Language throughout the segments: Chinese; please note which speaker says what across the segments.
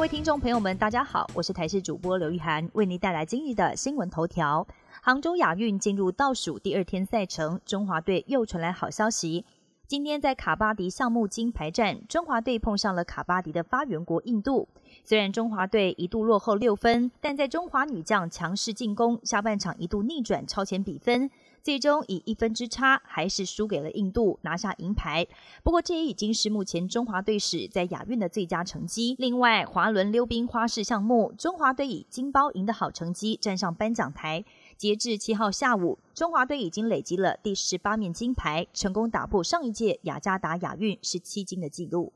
Speaker 1: 各位听众朋友们，大家好，我是台视主播刘玉涵，为您带来今日的新闻头条。杭州亚运进入倒数第二天赛程，中华队又传来好消息。今天在卡巴迪项目金牌战，中华队碰上了卡巴迪的发源国印度。虽然中华队一度落后六分，但在中华女将强势进攻，下半场一度逆转超前比分。最终以一分之差，还是输给了印度，拿下银牌。不过这也已经是目前中华队史在亚运的最佳成绩。另外，滑轮溜冰花式项目，中华队以金包银的好成绩站上颁奖台。截至七号下午，中华队已经累积了第十八面金牌，成功打破上一届雅加达亚运十七金的纪录。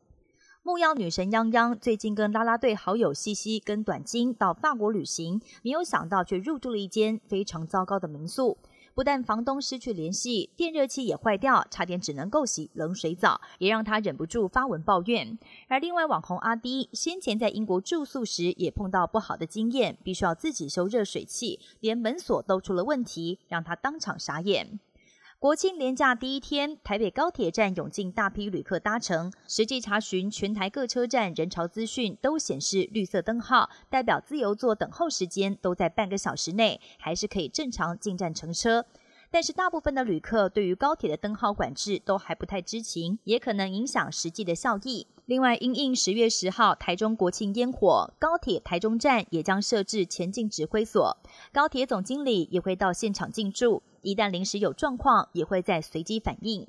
Speaker 1: 木曜女神泱泱最近跟啦啦队好友西西跟短金到法国旅行，没有想到却入住了一间非常糟糕的民宿。不但房东失去联系，电热器也坏掉，差点只能够洗冷水澡，也让他忍不住发文抱怨。而另外网红阿迪先前在英国住宿时也碰到不好的经验，必须要自己修热水器，连门锁都出了问题，让他当场傻眼。国庆连假第一天，台北高铁站涌进大批旅客搭乘。实际查询全台各车站人潮资讯，都显示绿色灯号代表自由座等候时间都在半个小时内，还是可以正常进站乘车。但是大部分的旅客对于高铁的灯号管制都还不太知情，也可能影响实际的效益。另外，因应十月十号台中国庆烟火，高铁台中站也将设置前进指挥所，高铁总经理也会到现场进驻。一旦临时有状况，也会在随机反应。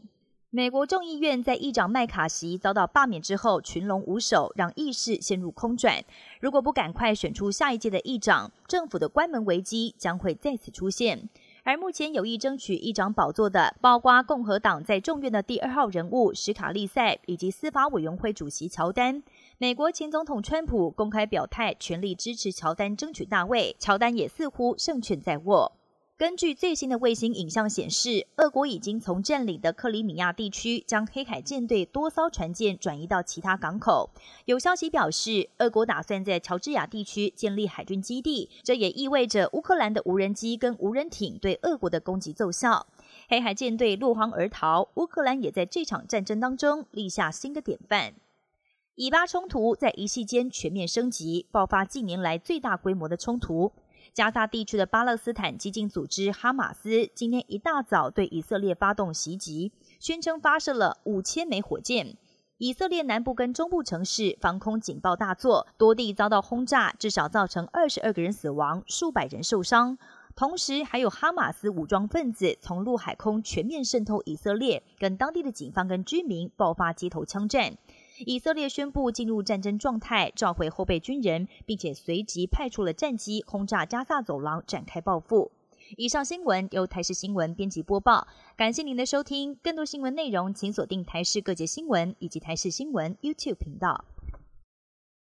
Speaker 1: 美国众议院在议长麦卡锡遭到罢免之后，群龙无首，让议事陷入空转。如果不赶快选出下一届的议长，政府的关门危机将会再次出现。而目前有意争取议长宝座的，包括共和党在众院的第二号人物史卡利塞，以及司法委员会主席乔丹。美国前总统川普公开表态，全力支持乔丹争取大位，乔丹也似乎胜券在握。根据最新的卫星影像显示，俄国已经从占领的克里米亚地区将黑海舰队多艘船舰转移到其他港口。有消息表示，俄国打算在乔治亚地区建立海军基地，这也意味着乌克兰的无人机跟无人艇对俄国的攻击奏效。黑海舰队落荒而逃，乌克兰也在这场战争当中立下新的典范。以巴冲突在一夕间全面升级，爆发近年来最大规模的冲突。加沙地区的巴勒斯坦激进组织哈马斯今天一大早对以色列发动袭击，宣称发射了五千枚火箭。以色列南部跟中部城市防空警报大作，多地遭到轰炸，至少造成二十二个人死亡，数百人受伤。同时，还有哈马斯武装分子从陆海空全面渗透以色列，跟当地的警方跟居民爆发街头枪战。以色列宣布进入战争状态，召回后备军人，并且随即派出了战机轰炸加萨走廊，展开报复。以上新闻由台视新闻编辑播报，感谢您的收听。更多新闻内容，请锁定台视各界新闻以及台视新闻 YouTube 频道。